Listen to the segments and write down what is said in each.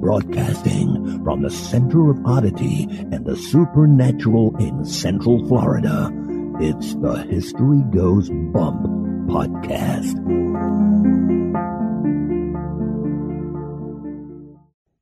Broadcasting from the center of oddity and the supernatural in Central Florida, it's the History Goes Bump podcast.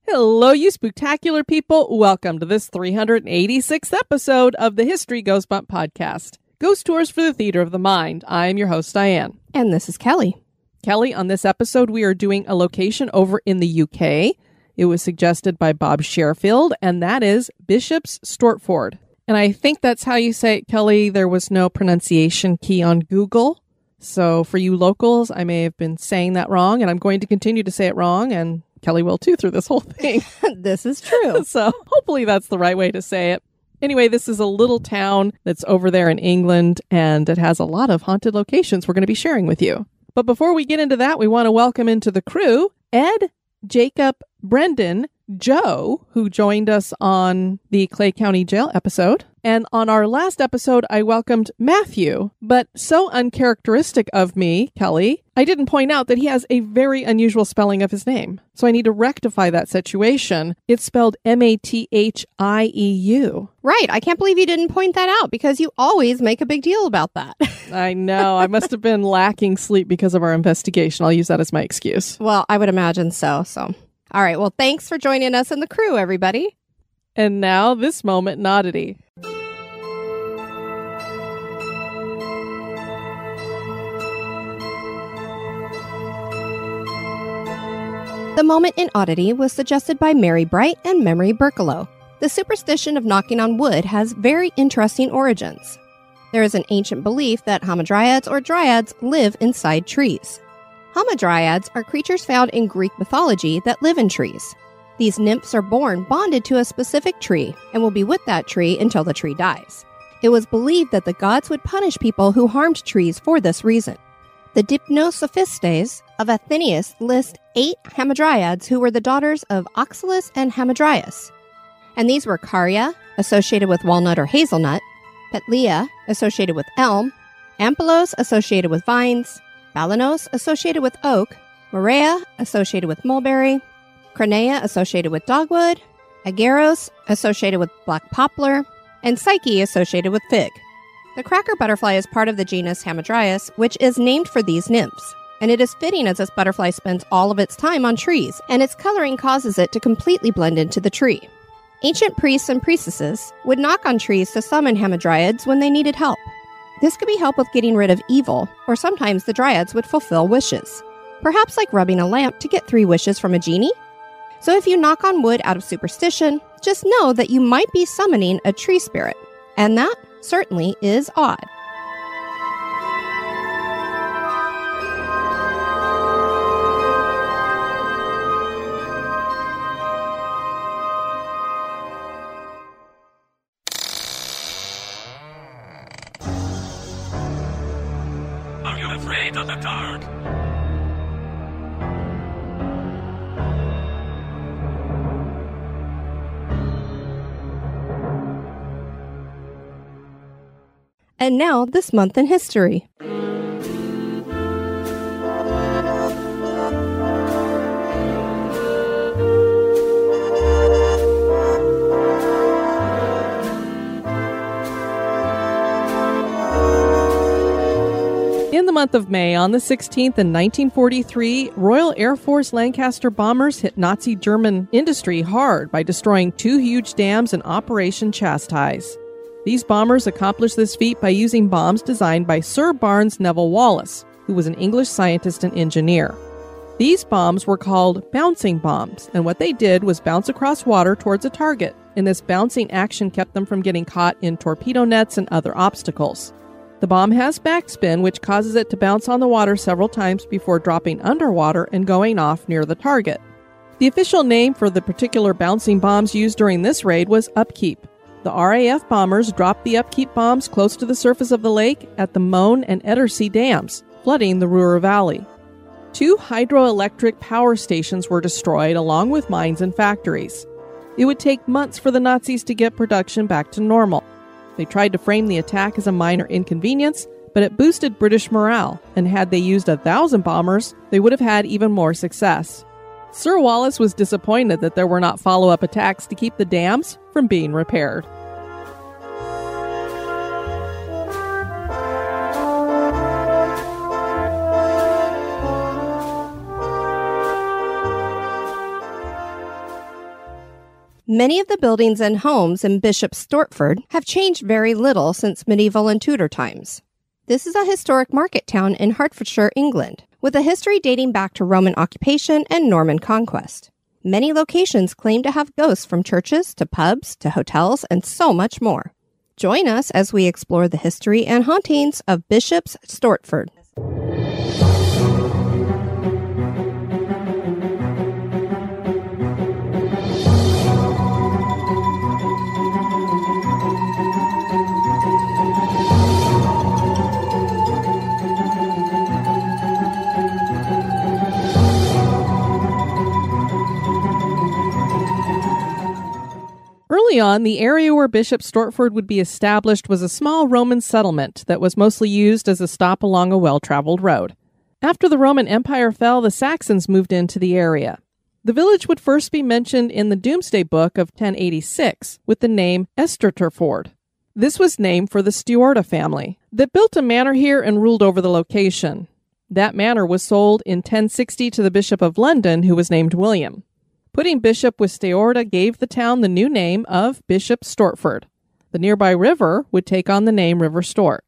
Hello, you spectacular people. Welcome to this 386th episode of the History Goes Bump podcast. Ghost Tours for the Theater of the Mind. I am your host, Diane. And this is Kelly. Kelly, on this episode, we are doing a location over in the UK. It was suggested by Bob Sherfield, and that is Bishop's Stortford. And I think that's how you say it, Kelly. There was no pronunciation key on Google. So for you locals, I may have been saying that wrong, and I'm going to continue to say it wrong, and Kelly will too through this whole thing. this is true. so hopefully that's the right way to say it. Anyway, this is a little town that's over there in England and it has a lot of haunted locations we're going to be sharing with you. But before we get into that, we want to welcome into the crew Ed, Jacob, Brendan, Joe, who joined us on the Clay County Jail episode. And on our last episode, I welcomed Matthew, but so uncharacteristic of me, Kelly, I didn't point out that he has a very unusual spelling of his name. So I need to rectify that situation. It's spelled M A T H I E U. Right. I can't believe you didn't point that out because you always make a big deal about that. I know. I must have been lacking sleep because of our investigation. I'll use that as my excuse. Well, I would imagine so. So, all right. Well, thanks for joining us and the crew, everybody. And now, this moment in oddity. The moment in oddity was suggested by Mary Bright and Memory Burkalow. The superstition of knocking on wood has very interesting origins. There is an ancient belief that hamadryads or dryads live inside trees. Hamadryads are creatures found in Greek mythology that live in trees. These nymphs are born bonded to a specific tree and will be with that tree until the tree dies. It was believed that the gods would punish people who harmed trees for this reason. The Deipnosophistae of Athenaeus list eight hamadryads who were the daughters of Oxylus and Hamadryas. And these were Caria, associated with walnut or hazelnut, Petlia, associated with elm, Ampelos, associated with vines, Balanos, associated with oak, Morea, associated with mulberry, Cranea, associated with dogwood, Ageros, associated with black poplar, and Psyche, associated with fig. The cracker butterfly is part of the genus Hamadryas, which is named for these nymphs. And it is fitting as this butterfly spends all of its time on trees, and its coloring causes it to completely blend into the tree. Ancient priests and priestesses would knock on trees to summon hamadryads when they needed help. This could be help with getting rid of evil, or sometimes the dryads would fulfill wishes. Perhaps like rubbing a lamp to get three wishes from a genie? So if you knock on wood out of superstition, just know that you might be summoning a tree spirit. And that certainly is odd. Afraid of the dark? And now, this month in history. Month of May, on the 16th in 1943, Royal Air Force Lancaster bombers hit Nazi German industry hard by destroying two huge dams in Operation Chastise. These bombers accomplished this feat by using bombs designed by Sir Barnes Neville Wallis, who was an English scientist and engineer. These bombs were called bouncing bombs, and what they did was bounce across water towards a target, and this bouncing action kept them from getting caught in torpedo nets and other obstacles. The bomb has backspin, which causes it to bounce on the water several times before dropping underwater and going off near the target. The official name for the particular bouncing bombs used during this raid was Upkeep. The RAF bombers dropped the Upkeep bombs close to the surface of the lake at the Möhne and Edersee dams, flooding the Ruhr Valley. Two hydroelectric power stations were destroyed along with mines and factories. It would take months for the Nazis to get production back to normal. They tried to frame the attack as a minor inconvenience, but it boosted British morale, and had they used a thousand bombers, they would have had even more success. Sir Wallis was disappointed that there were not follow up attacks to keep the dams from being repaired. Many of the buildings and homes in Bishop Stortford have changed very little since medieval and Tudor times. This is a historic market town in Hertfordshire, England, with a history dating back to Roman occupation and Norman conquest. Many locations claim to have ghosts from churches to pubs to hotels and so much more. Join us as we explore the history and hauntings of Bishop's Stortford. Early on, the area where Bishop Stortford would be established was a small Roman settlement that was mostly used as a stop along a well traveled road. After the Roman Empire fell, the Saxons moved into the area. The village would first be mentioned in the Domesday Book of 1086 with the name Esterterford. This was named for the Stuarta family that built a manor here and ruled over the location. That manor was sold in 1060 to the Bishop of London, who was named William. Putting Bishop with Steorta gave the town the new name of Bishop Stortford. The nearby river would take on the name River Stort.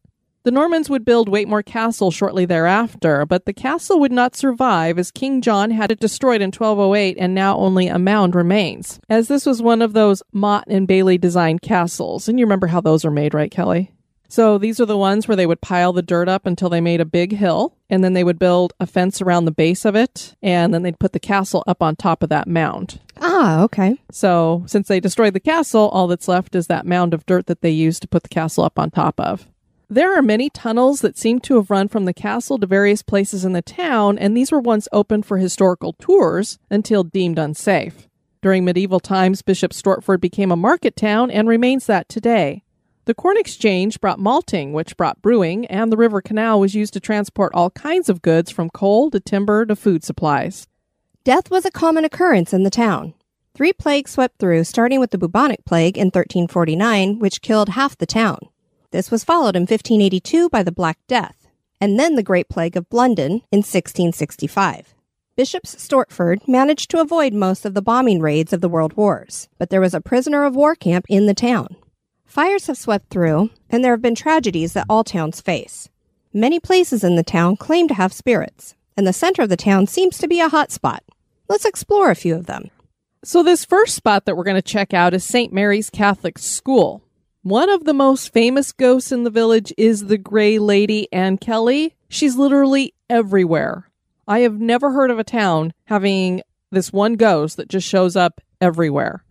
The Normans would build Waytemore Castle shortly thereafter, but the castle would not survive as King John had it destroyed in 1208 and now only a mound remains, as this was one of those Motte and Bailey designed castles. And you remember how those are made, right, Kelly? So these are the ones where they would pile the dirt up until they made a big hill, and then they would build a fence around the base of it, and then they'd put the castle up on top of that mound. Ah, okay. So since they destroyed the castle, all that's left is that mound of dirt that they used to put the castle up on top of. There are many tunnels that seem to have run from the castle to various places in the town, and these were once open for historical tours until deemed unsafe. During medieval times, Bishop Stortford became a market town and remains that today. The Corn Exchange brought malting, which brought brewing, and the River Canal was used to transport all kinds of goods from coal to timber to food supplies. Death was a common occurrence in the town. Three plagues swept through, starting with the bubonic plague in 1349, which killed half the town. This was followed in 1582 by the Black Death, and then the Great Plague of London in 1665. Bishop's Stortford managed to avoid most of the bombing raids of the World Wars, but there was a prisoner of war camp in the town. Fires have swept through, and there have been tragedies that all towns face. Many places in the town claim to have spirits, and the center of the town seems to be a hot spot. Let's explore a few of them. So, this first spot that we're going to check out is St. Mary's Catholic School. One of the most famous ghosts in the village is the Gray Lady Ann Kelly. She's literally everywhere. I have never heard of a town having this one ghost that just shows up everywhere.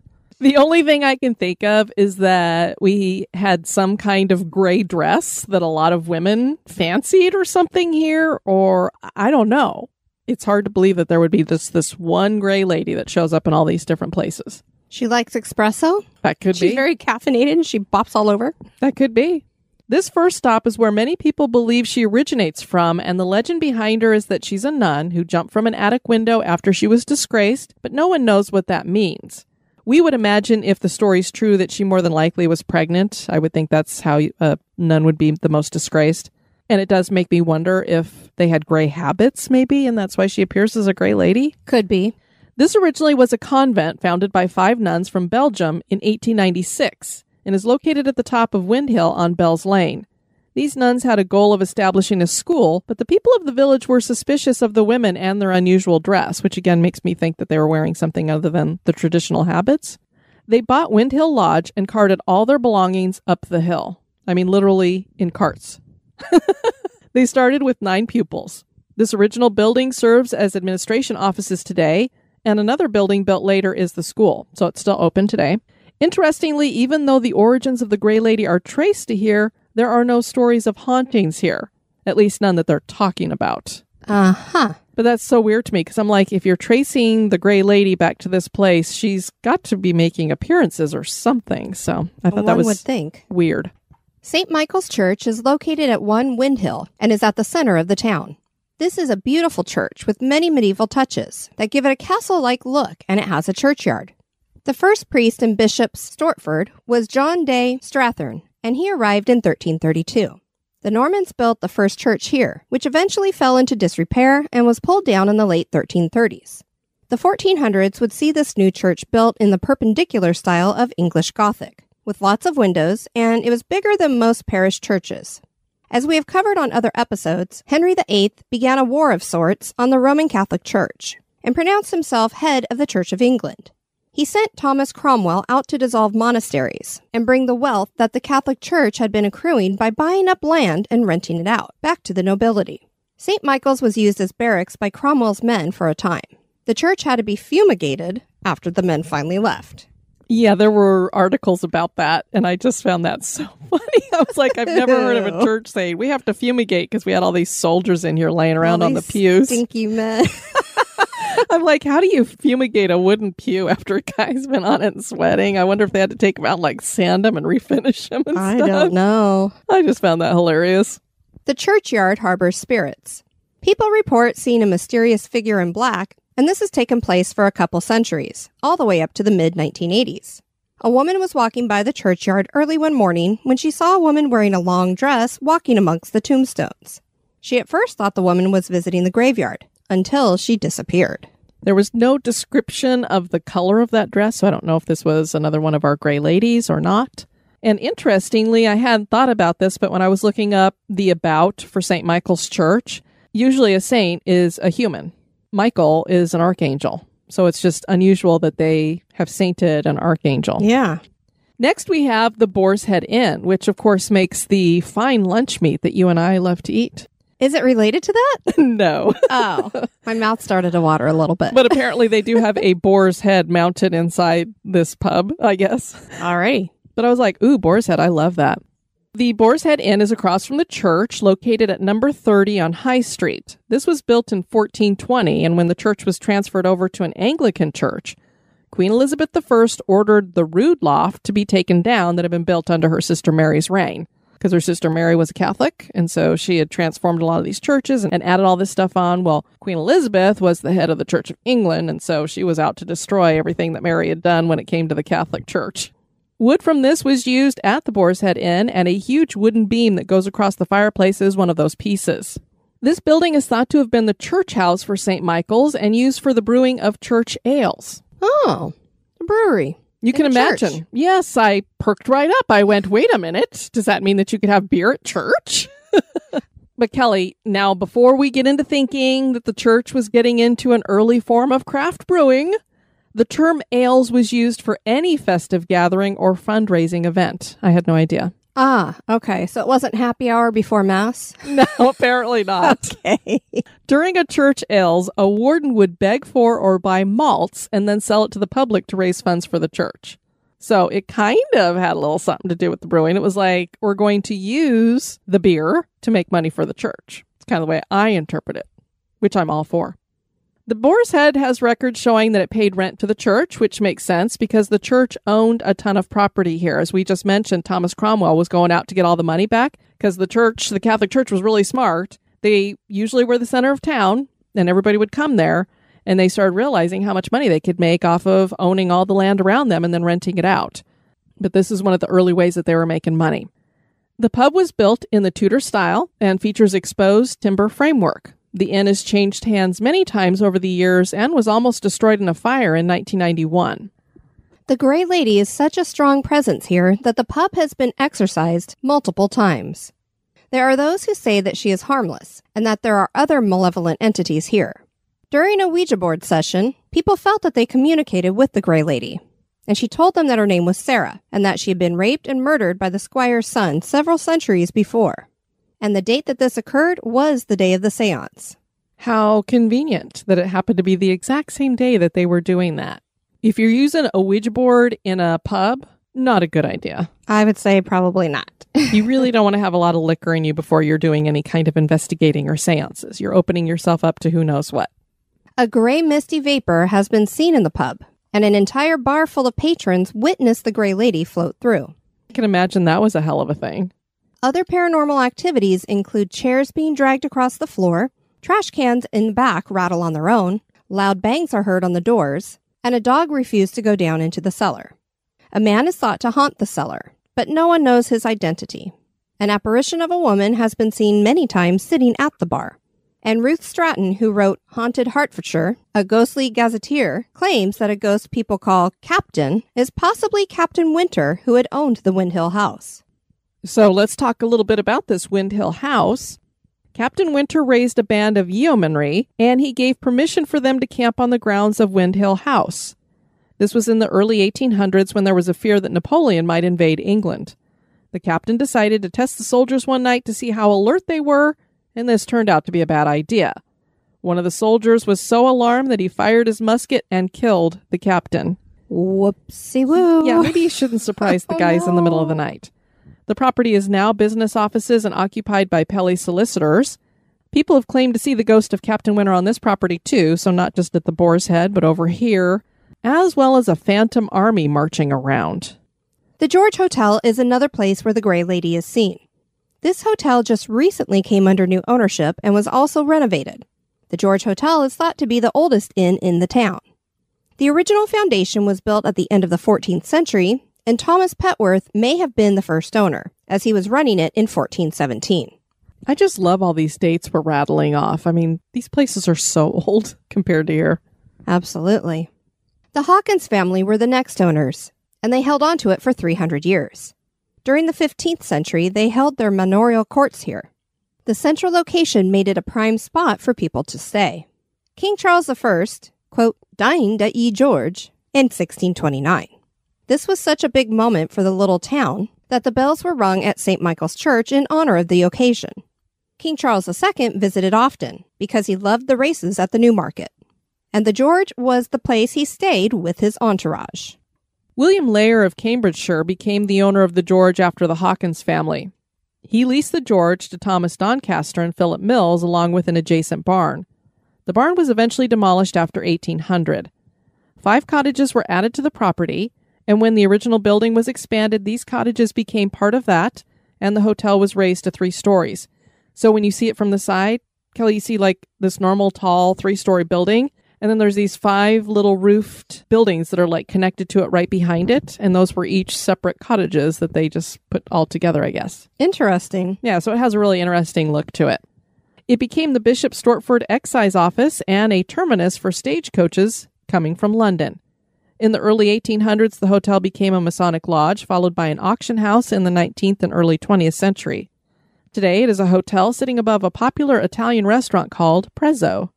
The only thing I can think of is that we had some kind of gray dress that a lot of women fancied or something here, or I don't know. It's hard to believe that there would be this this one gray lady that shows up in all these different places. She likes espresso. That could She's be. She's very caffeinated and she bops all over. That could be. This first stop is where many people believe she originates from, and the legend behind her is that she's a nun who jumped from an attic window after she was disgraced, but no one knows what that means. We would imagine if the story's true that she more than likely was pregnant. I would think that's how a nun would be the most disgraced. And it does make me wonder if they had gray habits, maybe, and that's why she appears as a gray lady. Could be. This originally was a convent founded by five nuns from Belgium in 1896 and is located at the top of Windhill on Bell's Lane. These nuns had a goal of establishing a school, but the people of the village were suspicious of the women and their unusual dress, which again makes me think that they were wearing something other than the traditional habits. They bought Windhill Lodge and carted all their belongings up the hill. I mean, literally in carts. They started with nine pupils. This original building serves as administration offices today, and another building built later is the school, so it's still open today. Interestingly, even though the origins of the Grey Lady are traced to here, there are no stories of hauntings here, at least none that they're talking about. Uh huh. But that's so weird to me because I'm like, if you're tracing the Grey Lady back to this place, she's got to be making appearances or something. So I thought One that was would think. weird. St. Michael's Church is located at 1 Windhill and is at the center of the town. This is a beautiful church with many medieval touches that give it a castle like look, and it has a churchyard. The first priest and bishop Stortford was John Day Strathern, and he arrived in 1332. The Normans built the first church here, which eventually fell into disrepair and was pulled down in the late 1330s. The 1400s would see this new church built in the perpendicular style of English Gothic, with lots of windows, and it was bigger than most parish churches. As we have covered on other episodes, Henry VIII began a war of sorts on the Roman Catholic Church and pronounced himself head of the Church of England. He sent Thomas Cromwell out to dissolve monasteries and bring the wealth that the Catholic Church had been accruing by buying up land and renting it out back to the nobility. St. Michael's was used as barracks by Cromwell's men for a time. The church had to be fumigated after the men finally left. Yeah, there were articles about that, and I just found that so funny. I was like, I've never heard of a church saying we have to fumigate because we had all these soldiers in here laying around on the pews. Stinky men. I'm like, how do you fumigate a wooden pew after a guy's been on it and sweating? I wonder if they had to take him out, and, like sand him and refinish him and I stuff. don't know. I just found that hilarious. The churchyard harbors spirits. People report seeing a mysterious figure in black, and this has taken place for a couple centuries, all the way up to the mid 1980s. A woman was walking by the churchyard early one morning when she saw a woman wearing a long dress walking amongst the tombstones. She at first thought the woman was visiting the graveyard until she disappeared. There was no description of the color of that dress, so I don't know if this was another one of our gray ladies or not. And interestingly, I hadn't thought about this, but when I was looking up the about for St. Michael's Church, usually a saint is a human. Michael is an archangel. So it's just unusual that they have sainted an archangel. Yeah. Next, we have the Boar's Head Inn, which of course makes the fine lunch meat that you and I love to eat. Is it related to that? no. Oh, my mouth started to water a little bit. But apparently, they do have a boar's head mounted inside this pub, I guess. Alrighty. But I was like, ooh, boar's head. I love that. The Boar's Head Inn is across from the church, located at number 30 on High Street. This was built in 1420, and when the church was transferred over to an Anglican church, Queen Elizabeth I ordered the Rood Loft to be taken down that had been built under her sister Mary's reign. Because her sister Mary was a Catholic, and so she had transformed a lot of these churches and, and added all this stuff on. Well, Queen Elizabeth was the head of the Church of England, and so she was out to destroy everything that Mary had done when it came to the Catholic Church. Wood from this was used at the Boar's Head Inn, and a huge wooden beam that goes across the fireplace is one of those pieces. This building is thought to have been the church house for St. Michael's and used for the brewing of church ales. Oh, a brewery. You can In a church. imagine. Yes, I perked right up. I went, wait a minute. Does that mean that you could have beer at church? but Kelly, now before we get into thinking that the church was getting into an early form of craft brewing, the term ales was used for any festive gathering or fundraising event. I had no idea. Ah, okay. So it wasn't happy hour before mass. No, apparently not. Okay. During a church ales, a warden would beg for or buy malts and then sell it to the public to raise funds for the church. So it kind of had a little something to do with the brewing. It was like, we're going to use the beer to make money for the church. It's kind of the way I interpret it, which I'm all for. The Boar's Head has records showing that it paid rent to the church, which makes sense because the church owned a ton of property here. As we just mentioned, Thomas Cromwell was going out to get all the money back because the church, the Catholic Church, was really smart. They usually were the center of town and everybody would come there. And they started realizing how much money they could make off of owning all the land around them and then renting it out. But this is one of the early ways that they were making money. The pub was built in the Tudor style and features exposed timber framework. The inn has changed hands many times over the years and was almost destroyed in a fire in 1991. The Grey Lady is such a strong presence here that the pub has been exorcised multiple times. There are those who say that she is harmless and that there are other malevolent entities here. During a Ouija board session, people felt that they communicated with the Grey Lady, and she told them that her name was Sarah and that she had been raped and murdered by the squire's son several centuries before. And the date that this occurred was the day of the seance. How convenient that it happened to be the exact same day that they were doing that. If you're using a Ouija board in a pub, not a good idea. I would say probably not. You really don't want to have a lot of liquor in you before you're doing any kind of investigating or seances. You're opening yourself up to who knows what. A gray misty vapor has been seen in the pub, and an entire bar full of patrons witnessed the gray lady float through. I can imagine that was a hell of a thing. Other paranormal activities include chairs being dragged across the floor, trash cans in the back rattle on their own, loud bangs are heard on the doors, and a dog refused to go down into the cellar. A man is thought to haunt the cellar, but no one knows his identity. An apparition of a woman has been seen many times sitting at the bar. And Ruth Stratton, who wrote Haunted Hertfordshire, a ghostly gazetteer, claims that a ghost people call Captain is possibly Captain Winter, who had owned the Windhill house. So let's talk a little bit about this Windhill house. Captain Winter raised a band of yeomanry, and he gave permission for them to camp on the grounds of Windhill House. This was in the early 1800s when there was a fear that Napoleon might invade England. The captain decided to test the soldiers one night to see how alert they were, and this turned out to be a bad idea. One of the soldiers was so alarmed that he fired his musket and killed the captain. Whoopsie woo. Yeah, maybe you shouldn't surprise the Oh, guys in the middle of the night. The property is now business offices and occupied by Pelly solicitors. People have claimed to see the ghost of Captain Winter on this property too, so not just at the Boar's Head, but over here, as well as a phantom army marching around. The George Hotel is another place where the Gray Lady is seen. This hotel just recently came under new ownership and was also renovated. The George Hotel is thought to be the oldest inn in the town. The original foundation was built at the end of the 14th century, and Thomas Petworth may have been the first owner, as he was running it in 1417. I just love all these dates we're rattling off. I mean, these places are so old compared to here. Absolutely. The Hawkins family were the next owners, and they held on to it for 300 years. During the 15th century, they held their manorial courts here. The central location made it a prime spot for people to stay. King Charles I, quote, dined at Ye George in 1629. This was such a big moment for the little town that the bells were rung at St. Michael's Church in honor of the occasion. King Charles II visited often because he loved the races at the Newmarket and the George was the place he stayed with his entourage. William Layer of Cambridgeshire became the owner of the George after the Hawkins family. He leased the George to Thomas Doncaster and Philip Mills along with an adjacent barn. The barn was eventually demolished after 1800. Five cottages were added to the property, and when the original building was expanded, these cottages became part of that, and the hotel was raised to three stories. So when you see it from the side, Kelly, you see like this normal tall three story building, and then there's these five little roofed buildings that are like connected to it right behind it. And those were each separate cottages that they just put all together, I guess. Interesting. Yeah, so it has a really interesting look to it. It became the Bishop Stortford Excise Office and a terminus for stagecoaches coming from London. In the early 1800s, the hotel became a Masonic lodge, followed by an auction house in the 19th and early 20th century. Today, it is a hotel sitting above a popular Italian restaurant called Prezzo.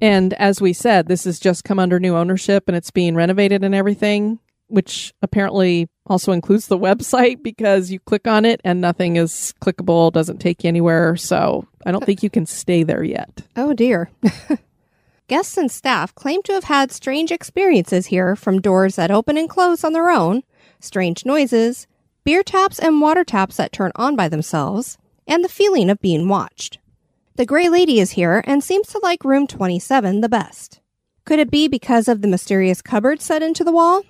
And as we said, this has just come under new ownership and it's being renovated and everything, which apparently also includes the website because you click on it and nothing is clickable, doesn't take you anywhere. So I don't think you can stay there yet. Oh dear. Guests and staff claim to have had strange experiences here from doors that open and close on their own, strange noises, beer taps and water taps that turn on by themselves, and the feeling of being watched. The Gray Lady is here and seems to like room 27 the best. Could it be because of the mysterious cupboard set into the wall?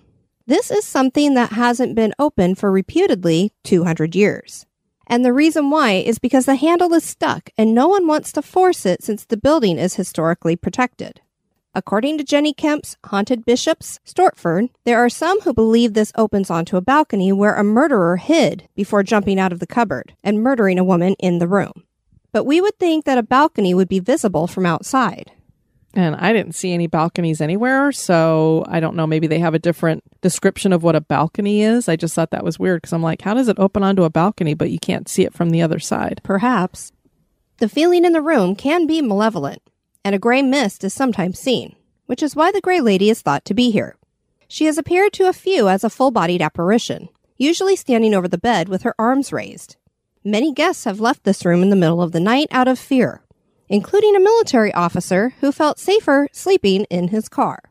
This is something that hasn't been open for reputedly 200 years. And the reason why is because the handle is stuck and no one wants to force it since the building is historically protected. According to Jenny Kemp's Haunted Bishops, Stortford, there are some who believe this opens onto a balcony where a murderer hid before jumping out of the cupboard and murdering a woman in the room. But we would think that a balcony would be visible from outside. And I didn't see any balconies anywhere. So I don't know. Maybe they have a different description of what a balcony is. I just thought that was weird because I'm like, how does it open onto a balcony, but you can't see it from the other side? Perhaps. The feeling in the room can be malevolent, and a gray mist is sometimes seen, which is why the Gray Lady is thought to be here. She has appeared to a few as a full bodied apparition, usually standing over the bed with her arms raised. Many guests have left this room in the middle of the night out of fear, including a military officer who felt safer sleeping in his car.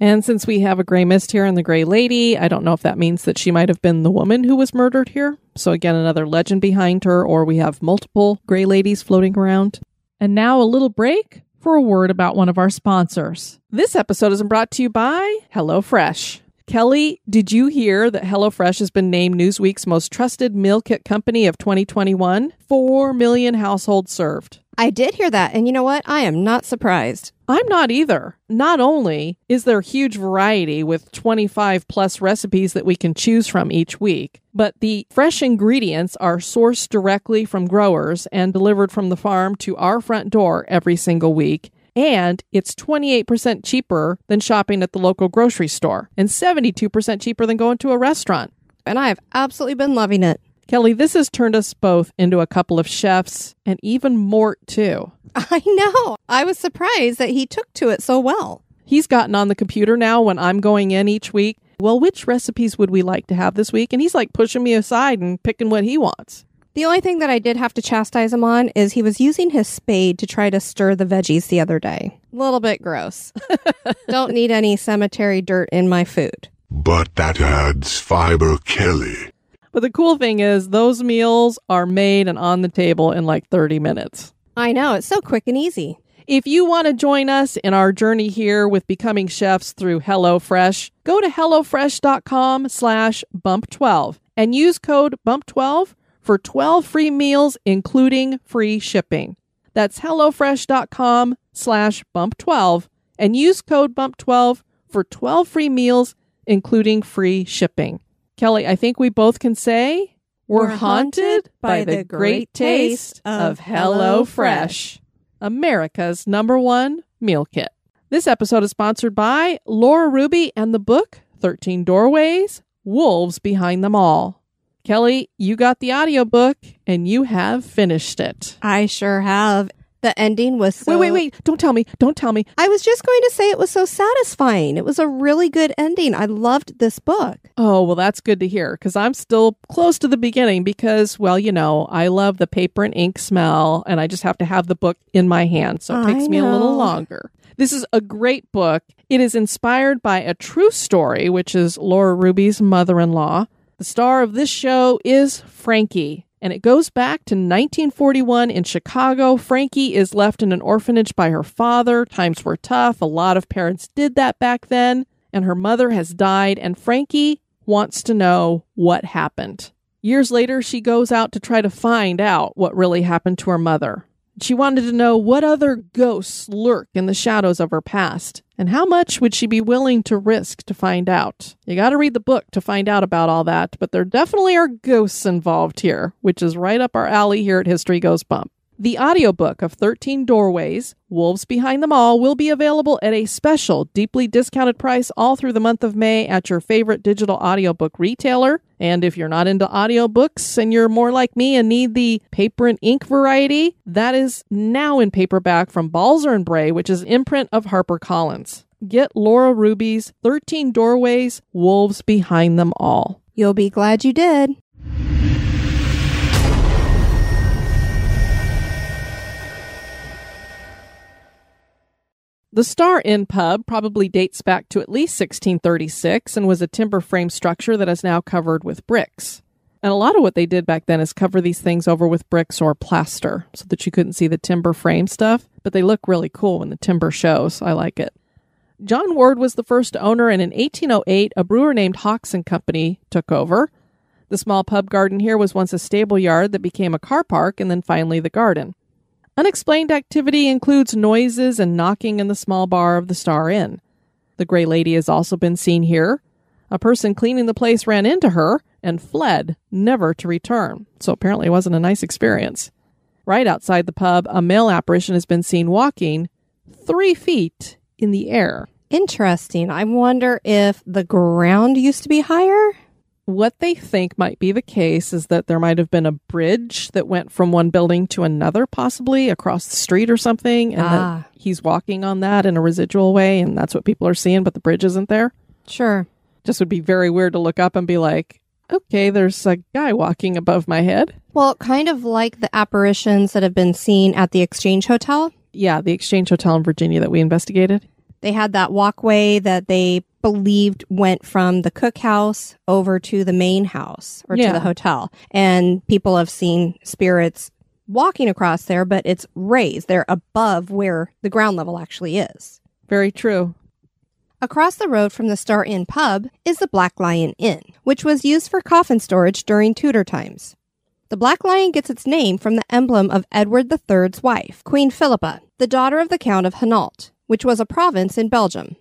And since we have a gray mist here and the gray lady, I don't know if that means that she might have been the woman who was murdered here. So, again, another legend behind her, or we have multiple gray ladies floating around. And now a little break for a word about one of our sponsors. This episode is brought to you by HelloFresh. Kelly, did you hear that HelloFresh has been named Newsweek's most trusted meal kit company of 2021? 4 million households served. I did hear that, and you know what? I am not surprised. I'm not either. Not only is there huge variety with 25 plus recipes that we can choose from each week, but the fresh ingredients are sourced directly from growers and delivered from the farm to our front door every single week. And it's 28% cheaper than shopping at the local grocery store and 72% cheaper than going to a restaurant. And I have absolutely been loving it. Kelly, this has turned us both into a couple of chefs and even Mort, too. I know. I was surprised that he took to it so well. He's gotten on the computer now when I'm going in each week. Well, which recipes would we like to have this week? And he's like pushing me aside and picking what he wants. The only thing that I did have to chastise him on is he was using his spade to try to stir the veggies the other day. A little bit gross. Don't need any cemetery dirt in my food. But that adds fiber, Kelly. But the cool thing is, those meals are made and on the table in like 30 minutes. I know, it's so quick and easy. If you want to join us in our journey here with becoming chefs through HelloFresh, go to HelloFresh.com slash bump12 and use code bump12 for 12 free meals, including free shipping. That's HelloFresh.com slash bump12 and use code bump12 for 12 free meals, including free shipping. Kelly, I think we both can say we're, haunted by the great taste of HelloFresh, America's number one meal kit. This episode is sponsored by Laura Ruby and the book 13 Doorways Wolves Behind Them All. Kelly, you got the audiobook and you have finished it. I sure have. The ending was so. Wait, wait, wait. Don't tell me. Don't tell me. I was just going to say it was so satisfying. It was a really good ending. I loved this book. Oh, well, that's good to hear because I'm still close to the beginning because, well, you know, I love the paper and ink smell and I just have to have the book in my hand. So it I takes me a little longer. This is a great book. It is inspired by a true story, which is Laura Ruby's mother in law. The star of this show is Frankie, and it goes back to 1941 in Chicago. Frankie is left in an orphanage by her father. Times were tough. A lot of parents did that back then, and her mother has died, and Frankie wants to know what happened. Years later, she goes out to try to find out what really happened to her mother. She wanted to know what other ghosts lurk in the shadows of her past, and how much would she be willing to risk to find out. You got to read the book to find out about all that, but there definitely are ghosts involved here, which is right up our alley here at History Goes Bump. The audiobook of 13 Doorways, Wolves Behind Them All, will be available at a special, deeply discounted price all through the month of May at your favorite digital audiobook retailer. And if you're not into audiobooks and you're more like me and need the paper and ink variety, that is now in paperback from Balzer and Bray, which is imprint of HarperCollins. Get Laura Ruby's 13 Doorways, Wolves Behind Them All. You'll be glad you did. The Star Inn pub probably dates back to at least 1636 and was a timber frame structure that is now covered with bricks. And a lot of what they did back then is cover these things over with bricks or plaster so that you couldn't see the timber frame stuff, but they look really cool when the timber shows. I like it. John Ward was the first owner, and in 1808, a brewer named Hawks and Company took over. The small pub garden here was once a stable yard that became a car park and then finally the garden. Unexplained activity includes noises and knocking in the small bar of the Star Inn. The Gray Lady has also been seen here. A person cleaning the place ran into her and fled, never to return. So apparently it wasn't a nice experience. Right outside the pub, a male apparition has been seen walking three feet in the air. Interesting. I wonder if the ground used to be higher. What they think might be the case is that there might have been a bridge that went from one building to another, possibly across the street or something, and Ah. that he's walking on that in a residual way, and that's what people are seeing, but the bridge isn't there. Sure. Just would be very weird to look up and be like, Okay, there's a guy walking above my head. Well, kind of like the apparitions that have been seen at the Exchange Hotel. Yeah, the Exchange Hotel in Virginia that we investigated. They had that walkway that they believed went from the cookhouse over to the main house or Yeah. to the hotel. And people have seen spirits walking across there, but it's raised. They're above where the ground level actually is. Very true. Across the road from the Star Inn pub is the Black Lion Inn, which was used for coffin storage during Tudor times. The Black Lion gets its name from the emblem of Edward III's wife, Queen Philippa, the daughter of the Count of Hainault, which was a province in Belgium.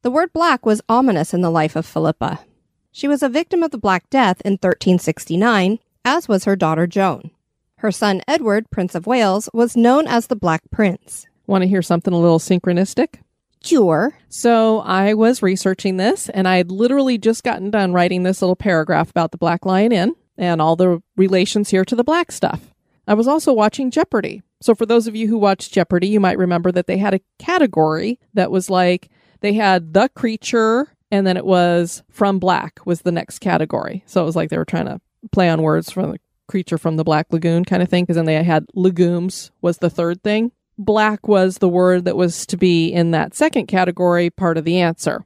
The word black was ominous in the life of Philippa. She was a victim of the Black Death in 1369, as was her daughter Joan. Her son Edward, Prince of Wales, was known as the Black Prince. Want to hear something a little synchronistic? Sure. So I was researching this and I had literally just gotten done writing this little paragraph about the Black Lion Inn and all the relations here to the black stuff. I was also watching Jeopardy. So for those of you who watched Jeopardy, you might remember that they had a category that was like they had the creature and then it was from black was the next category. So it was like they were trying to play on words from the creature from the Black Lagoon kind of thing because then they had legumes was the third thing. Black was the word that was to be in that second category, part of the answer.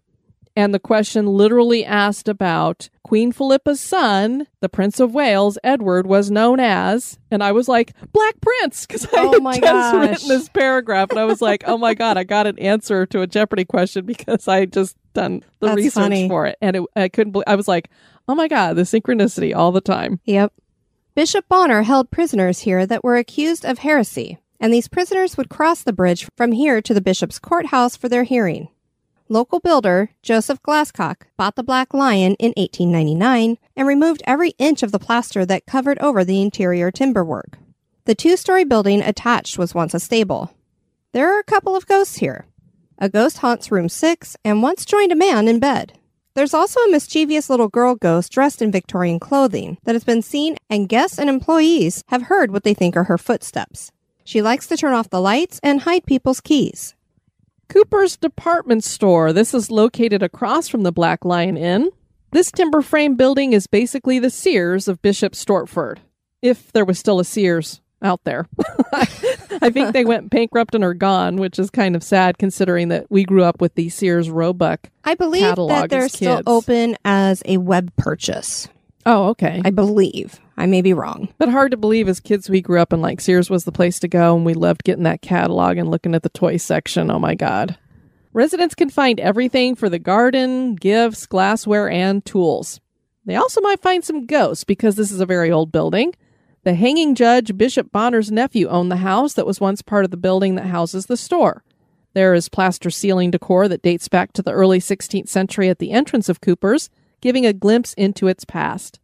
And the question literally asked about Queen Philippa's son, the Prince of Wales, Edward, was known as, and I was like, Black Prince, because I Oh had just gosh. written this paragraph, and I was like, oh my God, I got an answer to a Jeopardy question because I had just done the That's research funny. for it. And it, I couldn't believe, I was like, oh my God, the synchronicity all the time. Yep. Bishop Bonner held prisoners here that were accused of heresy, and these prisoners would cross the bridge from here to the bishop's courthouse for their hearing. Local builder Joseph Glasscock bought the Black Lion in 1899 and removed every inch of the plaster that covered over the interior timber work. The two story building attached was once a stable. There are a couple of ghosts here. A ghost haunts room 6 and once joined a man in bed. There's also a mischievous little girl ghost dressed in Victorian clothing that has been seen, and guests and employees have heard what they think are her footsteps. She likes to turn off the lights and hide people's keys. Cooper's Department Store. This is located across from the Black Lion Inn. This timber frame building is basically the Sears of Bishop Stortford, if there was still a Sears out there. I think they went bankrupt and are gone, which is kind of sad considering that we grew up with the Sears Roebuck. I believe that they're still open as a web purchase. Oh, okay. I believe. I may be wrong. But hard to believe as kids we grew up and like Sears was the place to go and we loved getting that catalog and looking at the toy section. Oh my god. Residents can find everything for the garden, gifts, glassware, and tools. They also might find some ghosts because this is a very old building. The hanging judge, Bishop Bonner's nephew, owned the house that was once part of the building that houses the store. There is plaster ceiling decor that dates back to the early 16th century at the entrance of Cooper's, giving a glimpse into its past.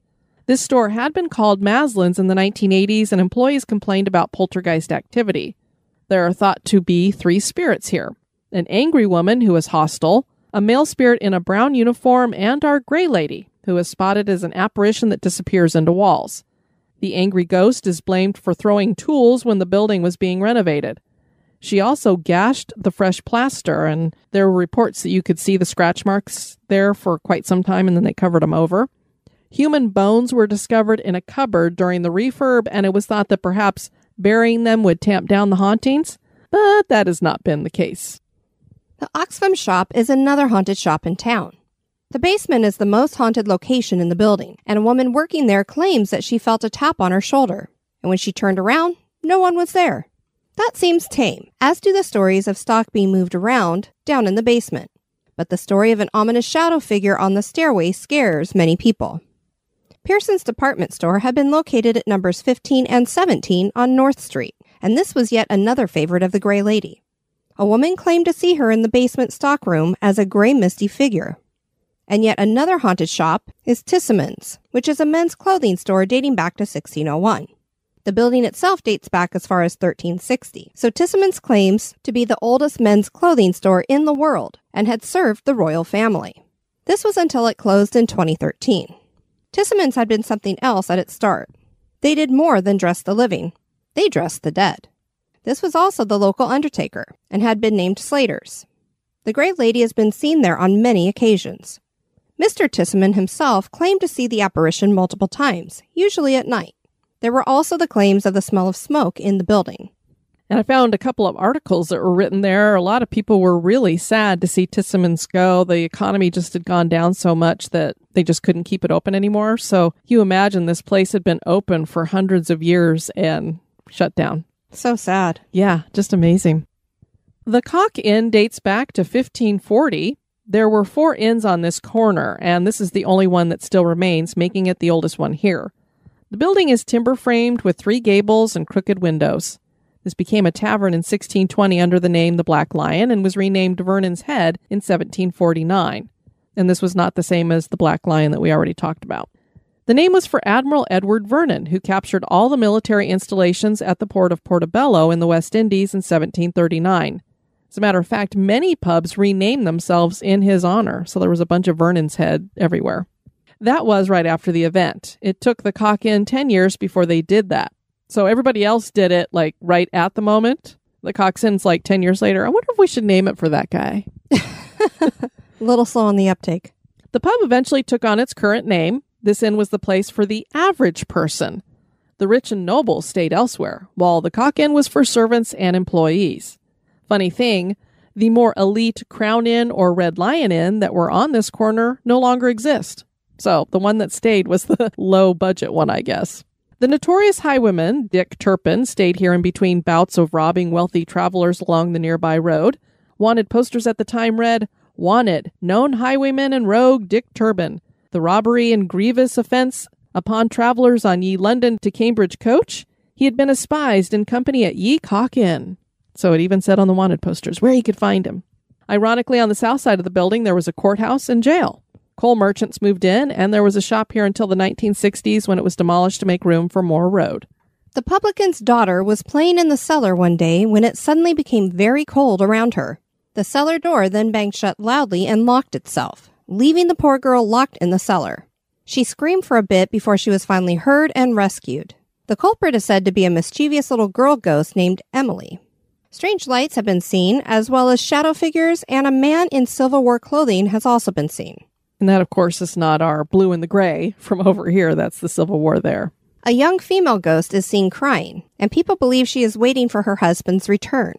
This store had been called Maslin's in the 1980s, and employees complained about poltergeist activity. There are thought to be three spirits here an angry woman who is hostile, a male spirit in a brown uniform, and our gray lady, who is spotted as an apparition that disappears into walls. The angry ghost is blamed for throwing tools when the building was being renovated. She also gashed the fresh plaster, and there were reports that you could see the scratch marks there for quite some time, and then they covered them over. Human bones were discovered in a cupboard during the refurb, and it was thought that perhaps burying them would tamp down the hauntings, but that has not been the case. The Oxfam shop is another haunted shop in town. The basement is the most haunted location in the building, and a woman working there claims that she felt a tap on her shoulder. And when she turned around, no one was there. That seems tame, as do the stories of stock being moved around down in the basement. But the story of an ominous shadow figure on the stairway scares many people. Pearson's department store had been located at numbers 15 and 17 on North Street, and this was yet another favorite of the Gray Lady. A woman claimed to see her in the basement stockroom as a gray misty figure. And yet another haunted shop is Tissiman's, which is a men's clothing store dating back to 1601. The building itself dates back as far as 1360, so Tissiman's claims to be the oldest men's clothing store in the world and had served the royal family. This was until it closed in 2013. Tissiman's had been something else at its start. They did more than dress the living. They dressed the dead. This was also the local undertaker and had been named Slater's. The Great Lady has been seen there on many occasions. Mr. Tissiman himself claimed to see the apparition multiple times, usually at night. There were also the claims of the smell of smoke in the building. And I found a couple of articles that were written there. A lot of people were really sad to see Tissimans go. The economy just had gone down so much that they just couldn't keep it open anymore. So you imagine this place had been open for hundreds of years and shut down. So sad. Yeah, just amazing. The Cock Inn dates back to 1540. There were four inns on this corner, and this is the only one that still remains, making it the oldest one here. The building is timber framed with three gables and crooked windows. This became a tavern in 1620 under the name the Black Lion and was renamed Vernon's Head in 1749. And this was not the same as the Black Lion that we already talked about. The name was for Admiral Edward Vernon, who captured all the military installations at the port of Portobello in the West Indies in 1739. As a matter of fact, many pubs renamed themselves in his honor, so there was a bunch of Vernon's Head everywhere. That was right after the event. It took the Cock Inn 10 years before they did that. So everybody else did it like right at the moment. The Cock Inn's like 10 years later. I wonder if we should name it for that guy. A little slow on the uptake. The pub eventually took on its current name. This inn was the place for the average person. The rich and noble stayed elsewhere, while the Cock Inn was for servants and employees. Funny thing, the more elite Crown Inn or Red Lion Inn that were on this corner no longer exist. So the one that stayed was the low budget one, I guess. The notorious highwayman, Dick Turpin, stayed here in between bouts of robbing wealthy travelers along the nearby road. Wanted posters at the time read, Wanted, known highwayman and rogue Dick Turpin. The robbery and grievous offense upon travelers on ye London to Cambridge coach. He had been espised in company at ye Cock Inn. So it even said on the wanted posters where he could find him. Ironically, on the south side of the building, there was a courthouse and jail. Coal merchants moved in, and there was a shop here until the 1960s when it was demolished to make room for more road. The publican's daughter was playing in the cellar one day when it suddenly became very cold around her. The cellar door then banged shut loudly and locked itself, leaving the poor girl locked in the cellar. She screamed for a bit before she was finally heard and rescued. The culprit is said to be a mischievous little girl ghost named Emily. Strange lights have been seen, as well as shadow figures, and a man in Civil War clothing has also been seen. And that, of course, is not our blue and the gray from over here. That's the Civil War there. A young female ghost is seen crying, and people believe she is waiting for her husband's return.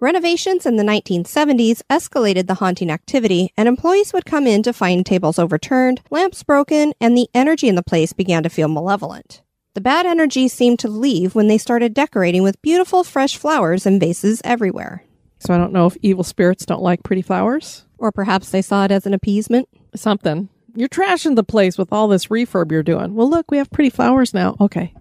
Renovations in the 1970s escalated the haunting activity, and employees would come in to find tables overturned, lamps broken, and the energy in the place began to feel malevolent. The bad energy seemed to leave when they started decorating with beautiful fresh flowers and vases everywhere. So I don't know if evil spirits don't like pretty flowers. Or perhaps they saw it as an appeasement. Something. You're trashing the place with all this refurb you're doing. Well, look, we have pretty flowers now. Okay.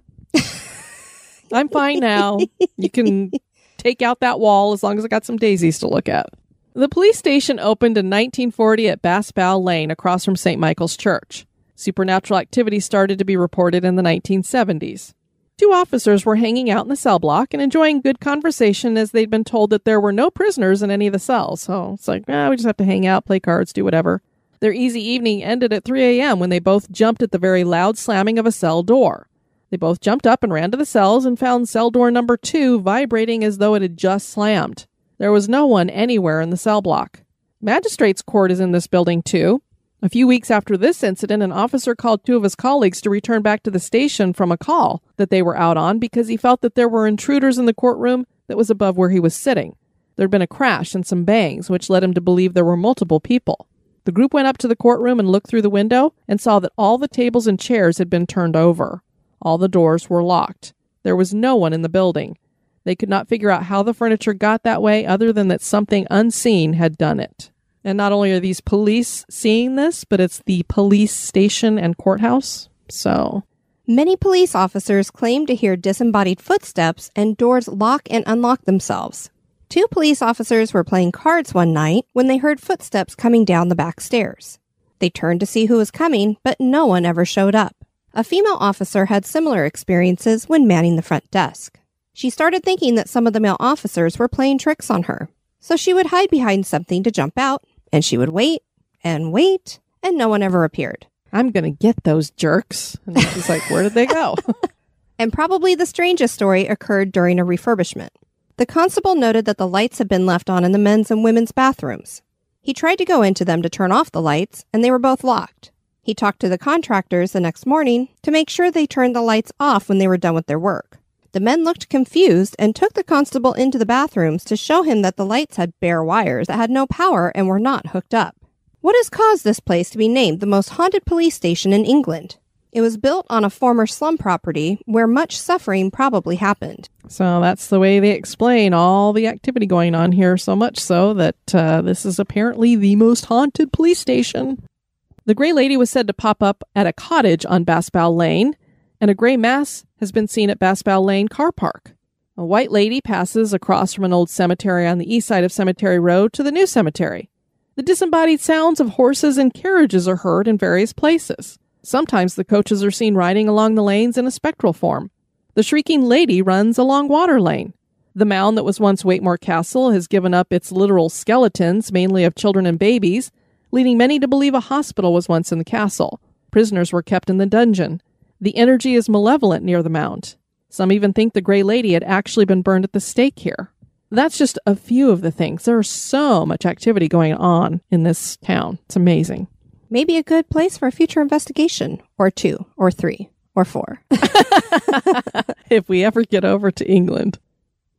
I'm fine now. You can take out that wall as long as I got some daisies to look at. The police station opened in 1940 at Basbow Lane across from St. Michael's Church. Supernatural activity started to be reported in the 1970s. Two officers were hanging out in the cell block and enjoying good conversation as they'd been told that there were no prisoners in any of the cells. So it's like, ah, we just have to hang out, play cards, do whatever. Their easy evening ended at 3 a.m. when they both jumped at the very loud slamming of a cell door. They both jumped up and ran to the cells and found cell door number two vibrating as though it had just slammed. There was no one anywhere in the cell block. Magistrates' court is in this building too. A few weeks after this incident, an officer called two of his colleagues to return back to the station from a call that they were out on because he felt that there were intruders in the courtroom that was above where he was sitting. There had been a crash and some bangs, which led him to believe there were multiple people. The group went up to the courtroom and looked through the window and saw that all the tables and chairs had been turned over. All the doors were locked. There was no one in the building. They could not figure out how the furniture got that way other than that something unseen had done it. And not only are these police seeing this, but it's the police station and courthouse. So, Many police officers claim to hear disembodied footsteps and doors lock and unlock themselves. Two police officers were playing cards one night when they heard footsteps coming down the back stairs. They turned to see who was coming, but no one ever showed up. A female officer had similar experiences when manning the front desk. She started thinking that some of the male officers were playing tricks on her. So she would hide behind something to jump out, and she would wait and wait, and no one ever appeared. I'm going to get those jerks. And she's like, where did they go? And probably the strangest story occurred during a refurbishment. The constable noted that the lights had been left on in the men's and women's bathrooms. He tried to go into them to turn off the lights, and they were both locked. He talked to the contractors the next morning to make sure they turned the lights off when they were done with their work. The men looked confused and took the constable into the bathrooms to show him that the lights had bare wires that had no power and were not hooked up. What has caused this place to be named the most haunted police station in England? It was built on a former slum property where much suffering probably happened. So that's the way they explain all the activity going on here, so much so that uh, this is apparently the most haunted police station. The Grey Lady was said to pop up at a cottage on Basbow Lane, and a gray mass has been seen at Basbow Lane car park. A white lady passes across from an old cemetery on the east side of Cemetery Road to the new cemetery. The disembodied sounds of horses and carriages are heard in various places. Sometimes the coaches are seen riding along the lanes in a spectral form. The shrieking lady runs along Water Lane. The mound that was once Waytemore Castle has given up its literal skeletons, mainly of children and babies, leading many to believe a hospital was once in the castle. Prisoners were kept in the dungeon. The energy is malevolent near the mound. Some even think the Grey Lady had actually been burned at the stake here. That's just a few of the things. There's so much activity going on in this town. It's amazing maybe a good place for a future investigation, or two, or three, or four. if we ever get over to England.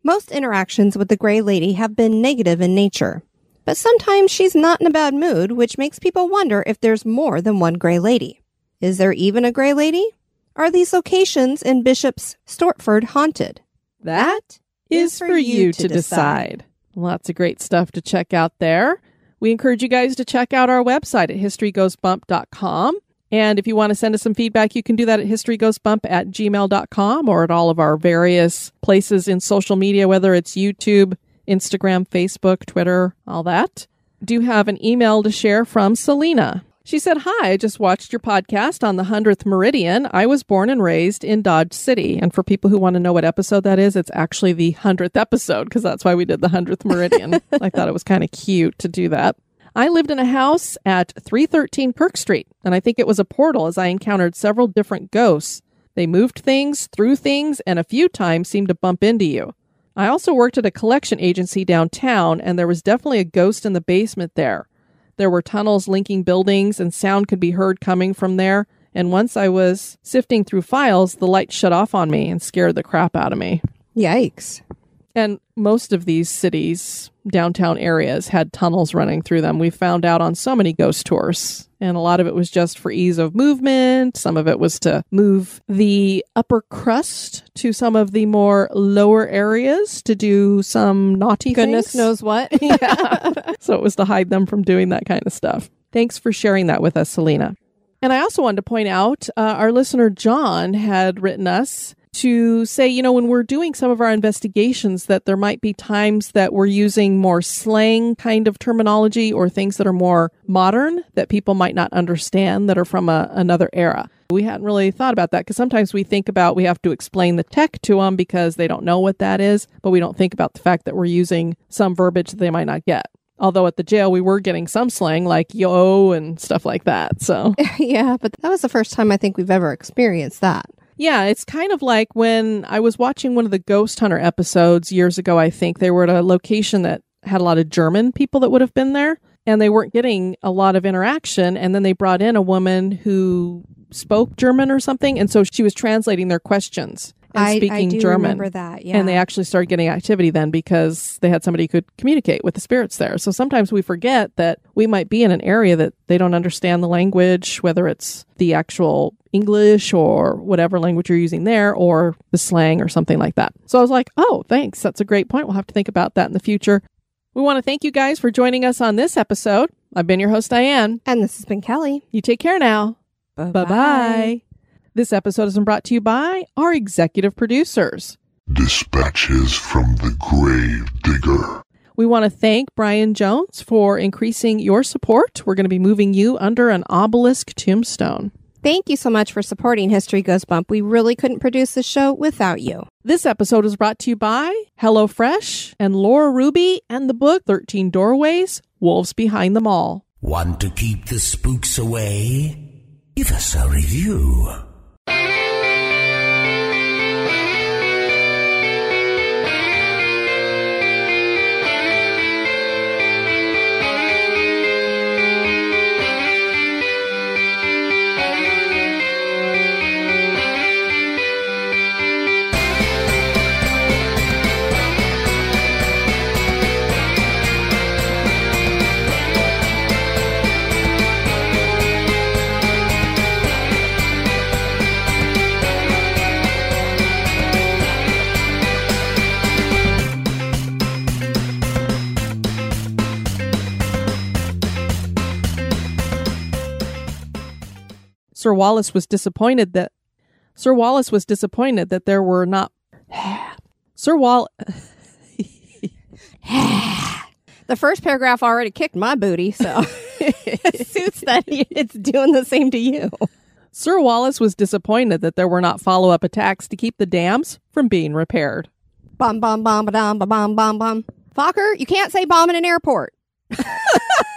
Most interactions with the Grey Lady have been negative in nature, but sometimes she's not in a bad mood, which makes people wonder if there's more than one Grey Lady. Is there even a Grey Lady? Are these locations in Bishop's Stortford haunted? That is for you to decide. Lots of great stuff to check out there. We encourage you guys to check out our website at historygoesbump.com. And if you want to send us some feedback, you can do that at historygoesbump at gmail.com or at all of our various places in social media, whether it's YouTube, Instagram, Facebook, Twitter, all that. Do you have an email to share from Selena. She said, Hi, I just watched your podcast on the 100th Meridian. I was born and raised in Dodge City. And for people who want to know what episode that is, it's actually the 100th episode because that's why we did the 100th Meridian. I thought it was kind of cute to do that. I lived in a house at 313 Kirk Street, and I think it was a portal as I encountered several different ghosts. They moved things, threw things, and a few times seemed to bump into you. I also worked at a collection agency downtown, and there was definitely a ghost in the basement there. There were tunnels linking buildings, and sound could be heard coming from there. And once I was sifting through files, the light shut off on me and scared the crap out of me. Yikes. And most of these cities, downtown areas, had tunnels running through them. We found out on so many ghost tours. And a lot of it was just for ease of movement. Some of it was to move the upper crust to some of the more lower areas to do some naughty Goodness things. knows what. yeah. so it was to hide them from doing that kind of stuff. Thanks for sharing that with us, Selena. And I also wanted to point out uh, our listener John had written us to say, you know, when we're doing some of our investigations, that there might be times that we're using more slang kind of terminology or things that are more modern that people might not understand that are from a, another era. We hadn't really thought about that because sometimes we think about we have to explain the tech to them because they don't know what that is, but we don't think about the fact that we're using some verbiage that they might not get. Although at the jail we were getting some slang like yo and stuff like that. So, yeah, but that was the first time I think we've ever experienced that. Yeah, it's kind of like when I was watching one of the Ghost Hunter episodes years ago, I think. They were at a location that had a lot of German people that would have been there, and they weren't getting a lot of interaction. And then they brought in a woman who spoke German or something, and so she was translating their questions and I, speaking I do German. remember that, yeah. And they actually started getting activity then because they had somebody who could communicate with the spirits there. So sometimes we forget that we might be in an area that they don't understand the language, whether it's the actual English or whatever language you're using there or the slang or something like that. So I was like, oh, thanks. That's a great point. We'll have to think about that in the future. We want to thank you guys for joining us on this episode. I've been your host, Diane. and this has been Kelly. You take care now. Bye bye. This episode has been brought to you by our executive producers. Dispatches from the Grave Digger. We want to thank Brian Jones for increasing your support. We're going to be moving you under an obelisk tombstone. Thank you so much for supporting History Goes Bump. We really couldn't produce this show without you. This episode is brought to you by HelloFresh and Laura Ruby and the book 13 Doorways Wolves Behind Them All. Want to keep the spooks away? Give us a review. Sir Wallis was disappointed that Sir Wallis was disappointed that there were not Sir Wall The first paragraph already kicked my booty, so it suits that it's doing the same to you. Sir Wallis was disappointed that there were not follow-up attacks to keep the dams from being repaired. Bum bum bum ba-dum, ba-bum bum bum. Focker, you can't say bomb in an airport.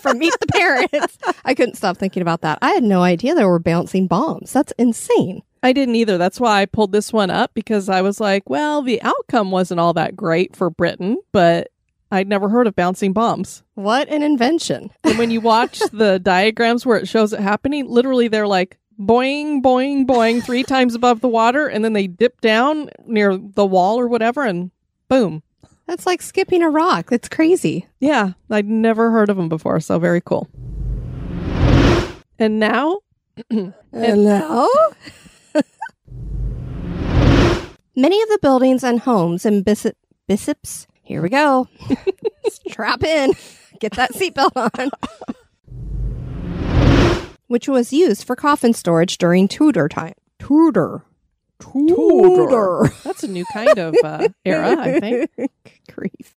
From Meet the Parents. I couldn't stop thinking about that. I had no idea there were bouncing bombs. That's insane. I didn't either. That's why I pulled this one up because I was like, well, the outcome wasn't all that great for Britain, but I'd never heard of bouncing bombs. What an invention. And when you watch the diagrams where it shows it happening, literally they're like boing, boing, boing three times above the water, and then they dip down near the wall or whatever, and boom. That's like skipping a rock. That's crazy. Yeah, I'd never heard of them before, so very cool. And now, Hello? Many of the buildings and homes in Bishop, Bishops, here we go. Strap in. Get that seatbelt on. Which was used for coffin storage during Tudor time. Tudor. Tudor. that's a new kind of uh, era, I think. Grief.